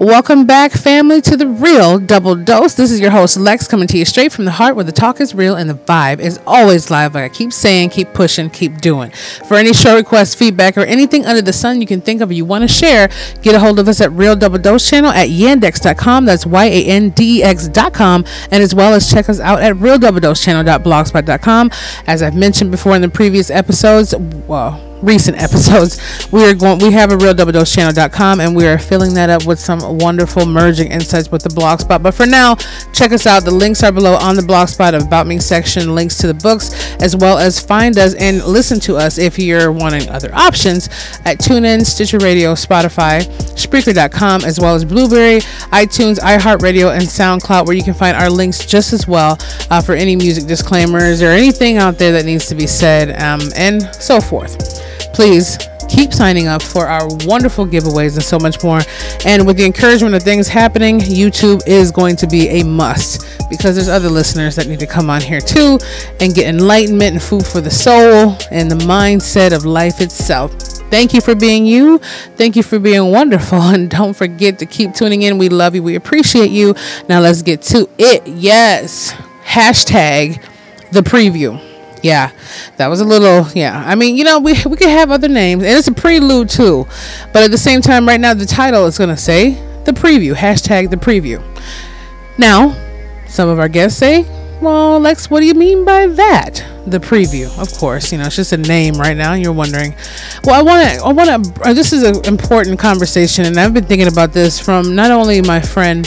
Welcome back, family, to the real double dose. This is your host, Lex, coming to you straight from the heart where the talk is real and the vibe is always live. Like I keep saying, keep pushing, keep doing. For any show requests, feedback, or anything under the sun you can think of you want to share, get a hold of us at Real Double Dose channel at yandex.com. That's Y A N D E X.com. And as well as check us out at realdoubledosechannel.blogspot.com. As I've mentioned before in the previous episodes, well, recent episodes, we are going. We have a real double dose channel.com and we are filling that up with some wonderful merging insights with the blogspot. But for now, check us out. The links are below on the blog blogspot about me section, links to the books, as well as find us and listen to us if you're wanting other options at TuneIn, Stitcher Radio, Spotify, Spreaker.com, as well as Blubrry, iTunes, iHeartRadio, and SoundCloud, where you can find our links just as well uh, for any music disclaimers or anything out there that needs to be said, um, and so forth please keep signing up for our wonderful giveaways and so much more. And with the encouragement of things happening, YouTube is going to be a must because there's other listeners that need to come on here too and get enlightenment and food for the soul and the mindset of life itself. Thank you for being you. Thank you for being wonderful. And don't forget to keep tuning in. We love you. We appreciate you. Now let's get to it. Yes. Hashtag the preview yeah, that was a little, yeah. I mean, you know, we, we could have other names, and it's a prelude too. But at the same time, right now, the title is going to say the preview, hashtag the preview. Now, some of our guests say, well, Lex, what do you mean by that? The preview, of course, you know, it's just a name right now. You're wondering. Well, I want to, I want to, uh, this is an important conversation, and I've been thinking about this from not only my friend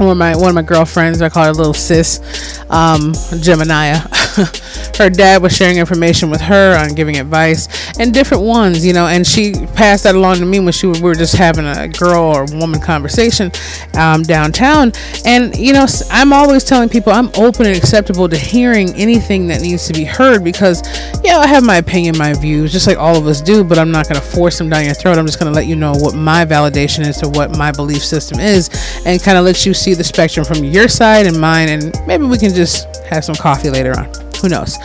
or my one of my girlfriends, I call her little sis, um, Gemini. her dad was sharing information with her on giving advice and different ones, you know, and she passed that along to me when she we were just having a girl or woman conversation um, downtown. And you know, I'm always telling people I'm open and acceptable to hearing anything that needs to be heard because, yeah, I have my opinion, my views, just like all of us do, but I'm not going to force them down your throat. I'm just going to let you know what my validation is to what my belief system is, and kind of let you see the spectrum from your side and mine, and maybe we can just have some coffee later on. Who knows?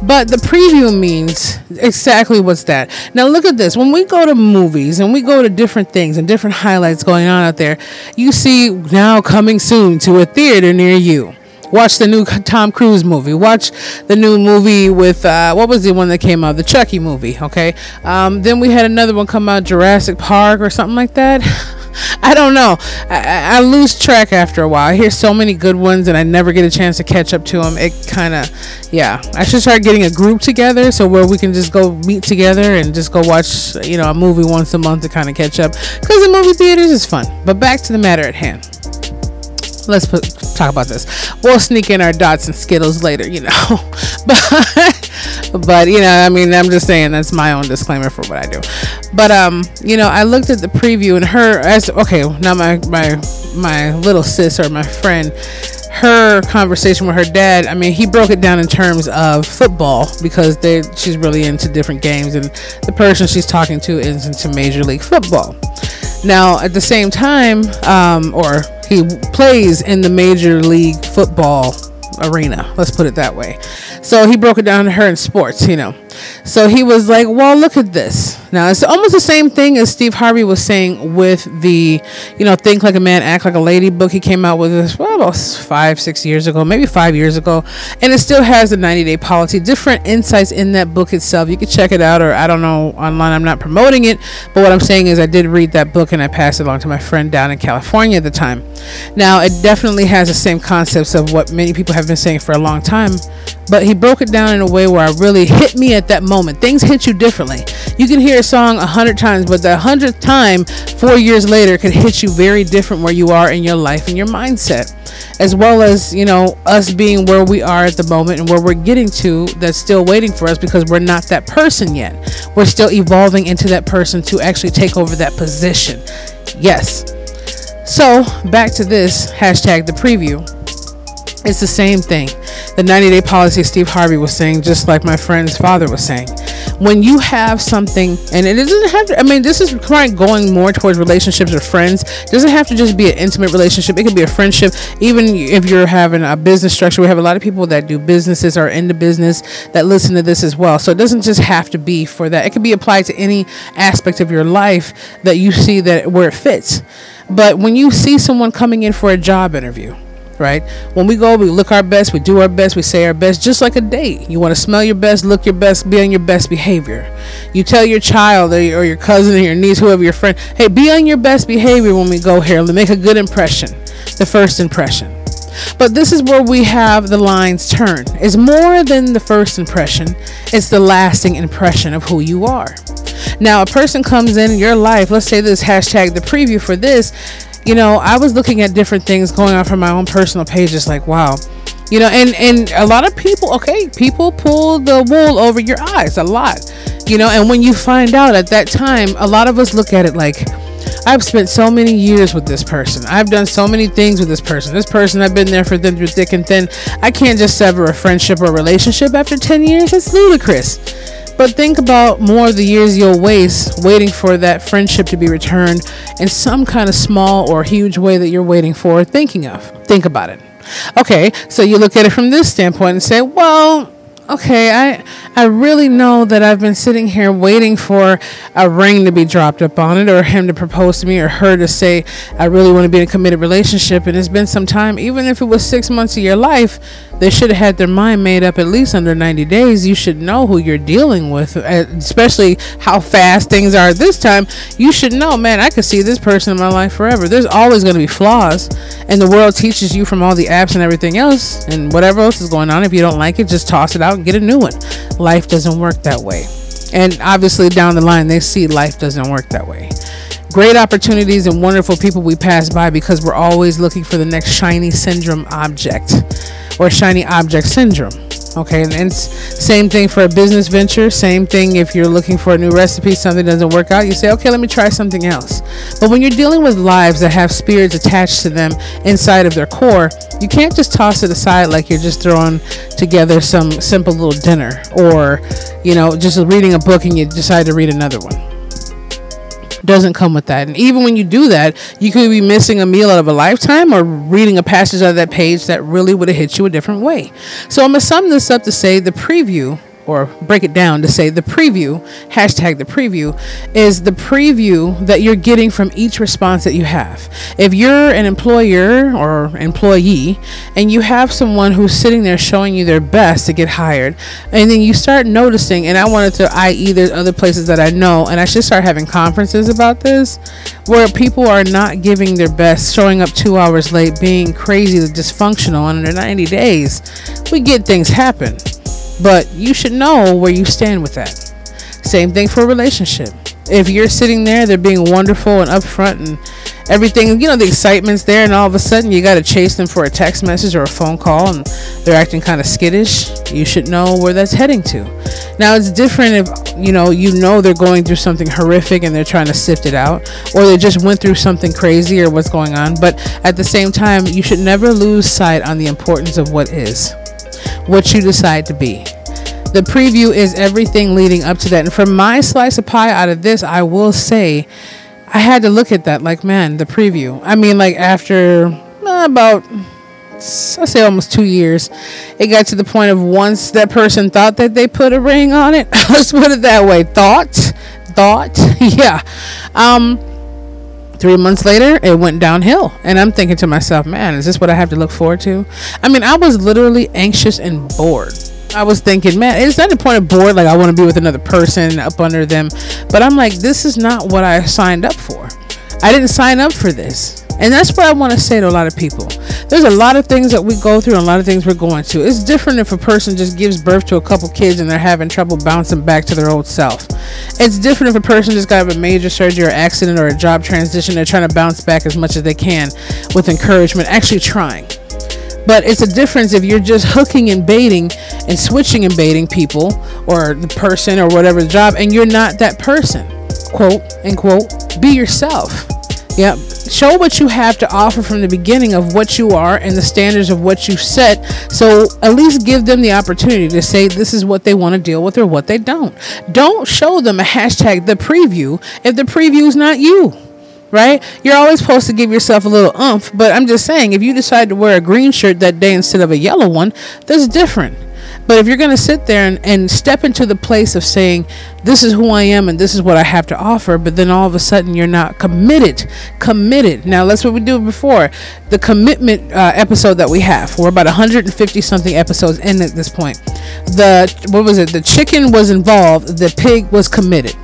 But the preview means exactly what's that. Now look at this. When we go to movies and we go to different things and different highlights going on out there, you see now coming soon to a theater near you. Watch the new Tom Cruise movie. Watch the new movie with uh, what was the one that came out? The Chucky movie. Okay. Um, then we had another one come out, Jurassic Park or something like that. I don't know. I, I, lose track after a while. I hear so many good ones, and I never get a chance to catch up to them. It kind of, yeah. I should start getting a group together so where we can just go meet together and just go watch, you know, a movie once a month to kind of catch up. Because the movie theaters is fun. But back to the matter at hand let's put, talk about this. We'll sneak in our dots and skittles later, you know. but but you know, I mean, I'm just saying that's my own disclaimer for what I do. But um, you know, I looked at the preview and her as okay, now my my my little sis or my friend her conversation with her dad, I mean, he broke it down in terms of football because they she's really into different games, and the person she's talking to is into Major League Football. Now, at the same time, um, or he plays in the Major League Football arena. Let's put it that way. So he broke it down to her in sports, you know. So he was like, well, look at this. Now, it's almost the same thing as Steve Harvey was saying with the, you know, Think Like a Man, Act Like a Lady book. He came out with this, well, about five, six years ago, maybe five years ago. And it still has the 90 day policy, different insights in that book itself. You can check it out, or I don't know, online. I'm not promoting it. But what I'm saying is, I did read that book and I passed it along to my friend down in California at the time. Now, it definitely has the same concepts of what many people have been saying for a long time. But he broke it down in a way where I really hit me at that moment. Things hit you differently. You can hear a song a hundred times, but the hundredth time, four years later, could hit you very different where you are in your life and your mindset, as well as you know us being where we are at the moment and where we're getting to. That's still waiting for us because we're not that person yet. We're still evolving into that person to actually take over that position. Yes. So back to this hashtag the preview it's the same thing. The 90 day policy Steve Harvey was saying, just like my friend's father was saying. when you have something, and it doesn't have to, I mean, this is kind of going more towards relationships or friends. It doesn't have to just be an intimate relationship. It could be a friendship. Even if you're having a business structure, we have a lot of people that do businesses or in the business that listen to this as well. So it doesn't just have to be for that. It could be applied to any aspect of your life that you see that where it fits. But when you see someone coming in for a job interview, right? When we go, we look our best, we do our best, we say our best, just like a date. You want to smell your best, look your best, be on your best behavior. You tell your child or your, or your cousin or your niece, whoever your friend, hey, be on your best behavior when we go here. Make a good impression, the first impression. But this is where we have the lines turn. It's more than the first impression, it's the lasting impression of who you are. Now, a person comes in your life, let's say this hashtag the preview for this, you know, I was looking at different things going on from my own personal pages, like, wow. You know, and and a lot of people, okay, people pull the wool over your eyes a lot. You know, and when you find out at that time, a lot of us look at it like, I've spent so many years with this person. I've done so many things with this person. This person, I've been there for them through thick and thin. I can't just sever a friendship or relationship after 10 years. It's ludicrous. But think about more of the years you'll waste waiting for that friendship to be returned in some kind of small or huge way that you're waiting for, thinking of. Think about it. Okay, so you look at it from this standpoint and say, well, okay, I I really know that I've been sitting here waiting for a ring to be dropped up on it or him to propose to me or her to say I really want to be in a committed relationship and it's been some time even if it was 6 months of your life they should have had their mind made up at least under 90 days. You should know who you're dealing with uh, especially how fast things are this time. You should know man I could see this person in my life forever. There's always going to be flaws and the world teaches you from all the apps and everything else and whatever else is going on. If you don't like it just toss it out and get a new one. Life doesn't work that way. And obviously, down the line, they see life doesn't work that way. Great opportunities and wonderful people we pass by because we're always looking for the next shiny syndrome object or shiny object syndrome. Okay, and, same thing for a business venture. Same thing if you're looking for a new recipe, something doesn't work out, you say, okay, let me try something else. But when you're dealing with lives that have spirits attached to them inside of their core, you can't just toss it aside like you're just throwing together some simple little dinner or, you know, just reading a book and you decide to read another one doesn't come with that. And even when you do that, you could be missing a meal out of a lifetime or reading a passage out of that page that really would have hit you a different way. So I'm going to sum this up to say the preview or break it down to say the preview, hashtag the preview, is the preview that you're getting from each response that you have. If you're an employer or employee and you have someone who's sitting there showing you their best to get hired, and then you start noticing, and I wanted to, i.e., there's other places that I know, and I should start having conferences about this where people are not giving their best, showing up two hours late, being crazy, dysfunctional under 90 days. We get things happen. But you should know where you stand with that. Same thing for a relationship. If you're sitting there, they're being wonderful and upfront and everything, you know, the excitement's there, and all of a sudden you got to chase them for a text message or a phone call, and they're acting kind of skittish. You should know where that's heading to. Now, it's different if you know you know they're going through something horrific and they're trying to sift it out, or they just went through something crazy or what's going on. But at the same time, you should never lose sight on the importance of what is what you decide to be. The preview is everything leading up to that. And for my slice of pie out of this, I will say I had to look at that like, man, the preview. I mean, like after uh, about I say almost two years, it got to the point of once that person thought that they put a ring on it. Let's put it that way. Thought, thought, yeah. Um, Three months later, it went downhill. And I'm thinking to myself, man, is this what I have to look forward to? I mean, I was literally anxious and bored. I was thinking, man, it's not the point of bored, like I want to be with another person up under them. But I'm like, this is not what I signed up for. I didn't sign up for this. And that's what I want to say to a lot of people. There's a lot of things that we go through and a lot of things we're going to. It's different if a person just gives birth to a couple kids and they're having trouble bouncing back to their old self. It's different if a person just got a major surgery or accident or a job transition. They're trying to bounce back as much as they can with encouragement, actually trying. But it's a difference if you're just hooking and baiting and switching and baiting people or the person or whatever the job and you're not that person. Quote and quote, be yourself Yep. Show what you have to offer from the beginning of what you are and the standards of what you set. So at least give them the opportunity to say this is what they want to deal with or what they don't. Don't show them a hashtag the preview if the preview is not you right? You're always supposed to give yourself a little oomph, but I'm just saying, if you decide to wear a green shirt that day instead of a yellow one, that's different. But if you're going to sit there and, and step into the place of saying, this is who I am and this is what I have to offer, but then all of a sudden you're not committed, committed. Now, that's what we do before. The commitment uh, episode that we have, we're about 150 something episodes in at this point. The, what was it? The chicken was involved, the pig was committed.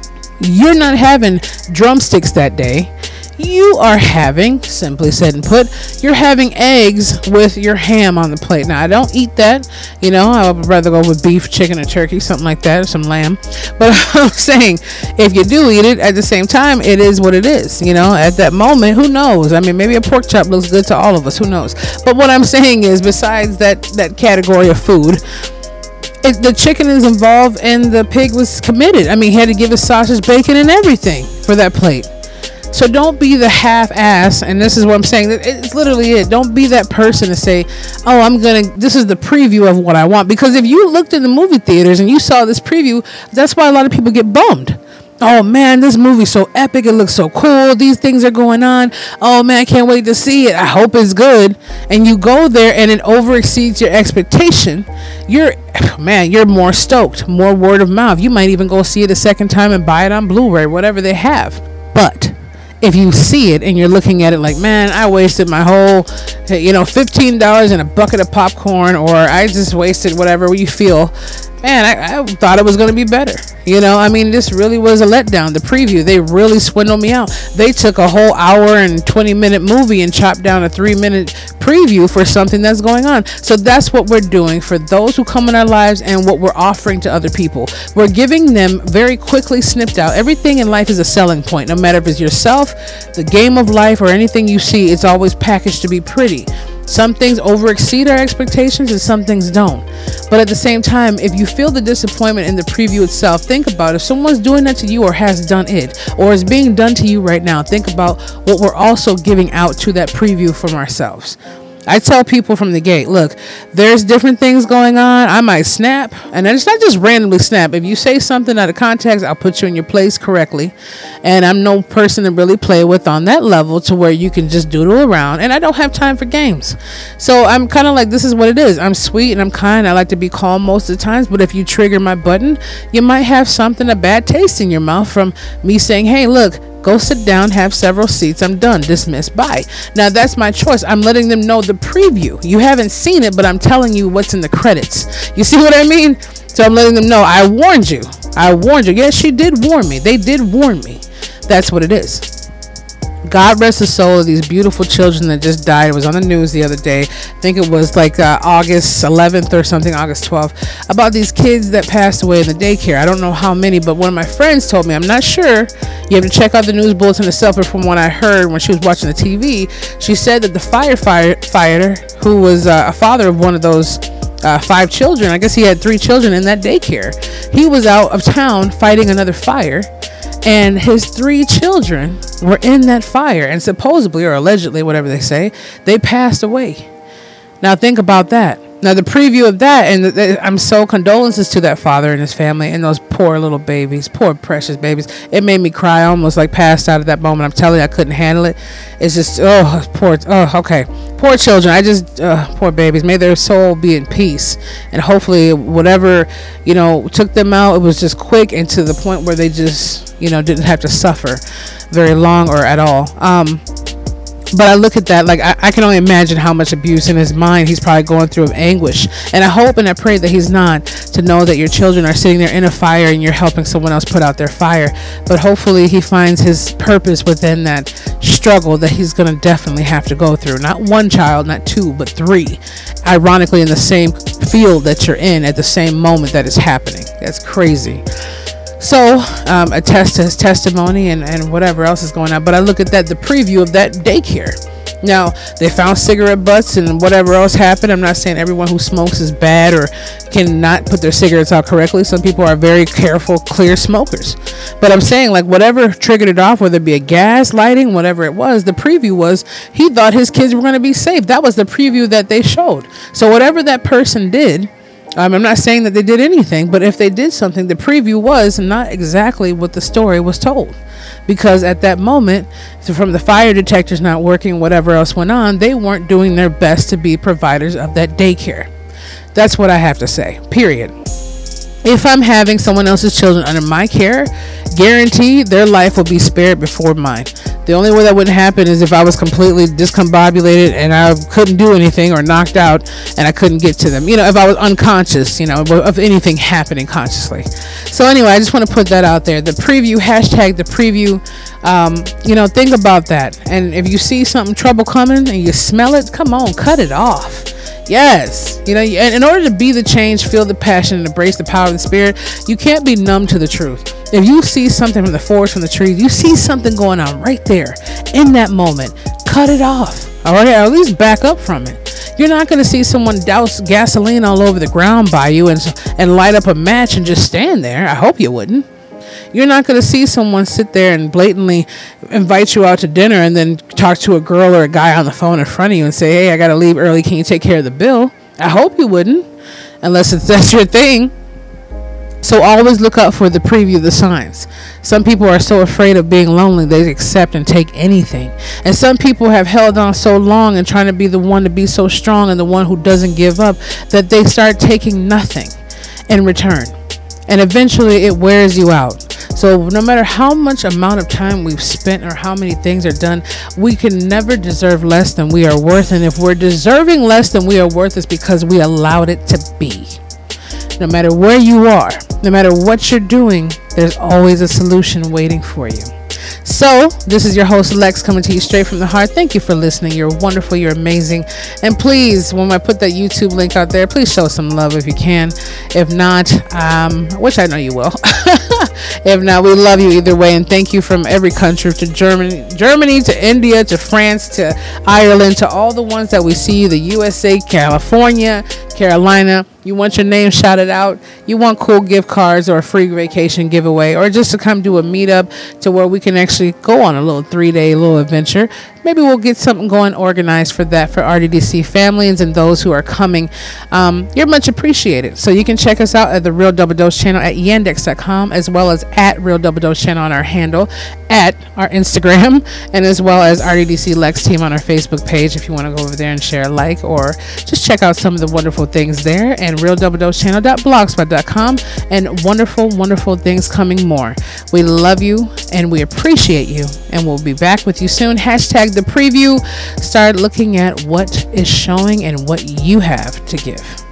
You're not having drumsticks that day you are having, simply said and put, you're having eggs with your ham on the plate. Now, I don't eat that. You know, I would rather go with beef, chicken, or turkey, something like that, or some lamb. But I'm saying, if you do eat it at the same time, it is what it is. You know, at that moment, who knows? I mean, maybe a pork chop looks good to all of us. Who knows? But what I'm saying is, besides that, that category of food, it, the chicken is involved and the pig was committed. I mean, he had to give his sausage, bacon, and everything for that plate. So don't be the half ass, and this is what I'm saying. It's literally it. Don't be that person to say, "Oh, I'm gonna." This is the preview of what I want. Because if you looked in the movie theaters and you saw this preview, that's why a lot of people get bummed. Oh man, this movie's so epic. It looks so cool. These things are going on. Oh man, I can't wait to see it. I hope it's good. And you go there and it over exceeds your expectation. You're, man, you're more stoked, more word of mouth. You might even go see it a second time and buy it on Blu ray, whatever they have. But if you see it and you're looking at it like, man, I wasted my whole, you know, $15 in a bucket of popcorn, or I just wasted whatever you feel man, I, I thought it was going to be better. You know, I mean, this really was a letdown. The preview, they really swindled me out. They took a whole hour and 20 minute movie and chopped down a three minute preview for something that's going on. So that's what we're doing for those who come in our lives and what we're offering to other people. We're giving them very quickly snipped out. Everything in life is a selling point, no matter if it's yourself, the game of life, or anything you see, it's always packaged to be pretty. Some things over exceed our expectations and some things don't. But at the same time, if you feel the disappointment in the preview itself, think about if someone's doing that to you or has done it or is being done to you right now, think about what we're also giving out to that preview from ourselves. I tell people from the gate, look, there's different things going on. I might snap, and it's not just randomly snap. If you say something out of context, I'll put you in your place correctly. And I'm no person to really play with on that level to where you can just doodle around. And I don't have time for games. So I'm kind of like, this is what it is. I'm sweet and I'm kind. I like to be calm most of the times. But if you trigger my button, you might have something, a bad taste in your mouth from me saying, hey, look, Go sit down, have several seats. I'm done. Dismissed. Bye. Now that's my choice. I'm letting them know the preview. You haven't seen it, but I'm telling you what's in the credits. You see what I mean? So I'm letting them know I warned you. I warned you. Yes, she did warn me. They did warn me. That's what it is. God rest the soul of these beautiful children that just died. It was on the news the other day. I think it was like uh, August 11th or something, August 12th, about these kids that passed away in the daycare. I don't know how many, but one of my friends told me. I'm not sure. You have to check out the news bulletin itself. But from what I heard when she was watching the TV, she said that the firefighter, who was uh, a father of one of those uh, five children. I guess he had three children in that daycare. He was out of town fighting another fire, and his three children were in that fire. And supposedly or allegedly whatever they say they passed away. Now think about that now the preview of that and the, the, i'm so condolences to that father and his family and those poor little babies poor precious babies. It made me cry almost like passed out at that moment. I'm telling you i couldn't handle it. It's just oh poor oh okay. Poor children i just uh, poor babies. May their soul be in peace. And hopefully whatever you know took them out it was just quick and to the point where they just you know didn't have to suffer very long or at all. Um, but I look at that like I, I, can only imagine how much abuse in his mind he's probably going through of anguish. And I hope and I pray that he's not to know that your children are sitting there in a fire and you're helping someone else put out their fire. But hopefully he finds his purpose within that struggle that he's going to definitely have to go through. Not one child, not two, but three. Ironically, in the same field that you're in at the same moment that is happening. That's crazy. So, um, attest his testimony and, and whatever else is going on. But I look at that, the preview of that daycare. Now, they found cigarette butts and whatever else happened. I'm not saying everyone who smokes is bad or cannot put their cigarettes out correctly. Some people are very careful, clear smokers. But I'm saying, like, whatever triggered it off, whether it be a gas lighting, whatever it was, the preview was he thought his kids were going to be safe. That was the preview that they showed. So, whatever that person did, um, I'm not saying that they did anything, but if they did something, the preview was not exactly what the story was told because at that moment, from the fire detectors not working, whatever else went on, they weren't doing their best to be providers of that daycare. That's what I have to say, period. If I'm having someone else's children under my care, guaranteed their life will be spared before mine. The only way that wouldn't happen is if I was completely discombobulated and I couldn't do anything or knocked out and I couldn't get to them. You know, if I was unconscious, you know, of anything happening consciously. So, anyway, I just want to put that out there. The preview, hashtag the preview, um, you know, think about that. And if you see something trouble coming and you smell it, come on, cut it off. Yes. You know, in order to be the change, feel the passion, and embrace the power of the spirit, you can't be numb to the truth. If you see something from the forest, from the trees, you see something going on right there in that moment, cut it off. All right, or at least back up from it. You're not going to see someone douse gasoline all over the ground by you and, and light up a match and just stand there. I hope you wouldn't. You're not going to see someone sit there and blatantly invite you out to dinner and then talk to a girl or a guy on the phone in front of you and say, "Hey, I got to leave early. Can you take care of the bill?" I hope you wouldn't, unless that's your thing. So always look out for the preview, of the signs. Some people are so afraid of being lonely they accept and take anything. And some people have held on so long and trying to be the one to be so strong and the one who doesn't give up that they start taking nothing in return. And eventually it wears you out. So no matter how much amount of time we've spent or how many things are done, we can never deserve less than we are worth. And if we're deserving less than we are worth, it's because we allowed it to be. No matter where you are, no matter what you're doing, there's always a solution waiting for you. So, this is your host Lex coming to you straight from the heart. Thank you for listening. You're wonderful. You're amazing. And please, when I put that YouTube link out there, please show some love if you can. If not, um, which I know you will. if not, we love you either way. And thank you from every country to Germany, Germany to India to France to Ireland to all the ones that we see the USA, California, Carolina you want your name shouted out, you want cool gift cards or a free vacation giveaway, or just to come do a meetup to where we can actually go on a little three day little adventure, maybe we'll get something going organized for that for RDDC families and those who are coming. Um, you're much appreciated. So you can check us out at the Real Double Dose channel at yandex.com as well as at Real Double Dose channel on our handle at our Instagram and as well as RDDC Lex team on our Facebook page if you want to go over there and share a like or just check out some of the wonderful things there and Real Double Dose channel.blogspot.com and wonderful, wonderful things coming more. We love you and we appreciate you and we'll be back with you soon. Hashtag the preview, start looking at what is showing and what you have to give.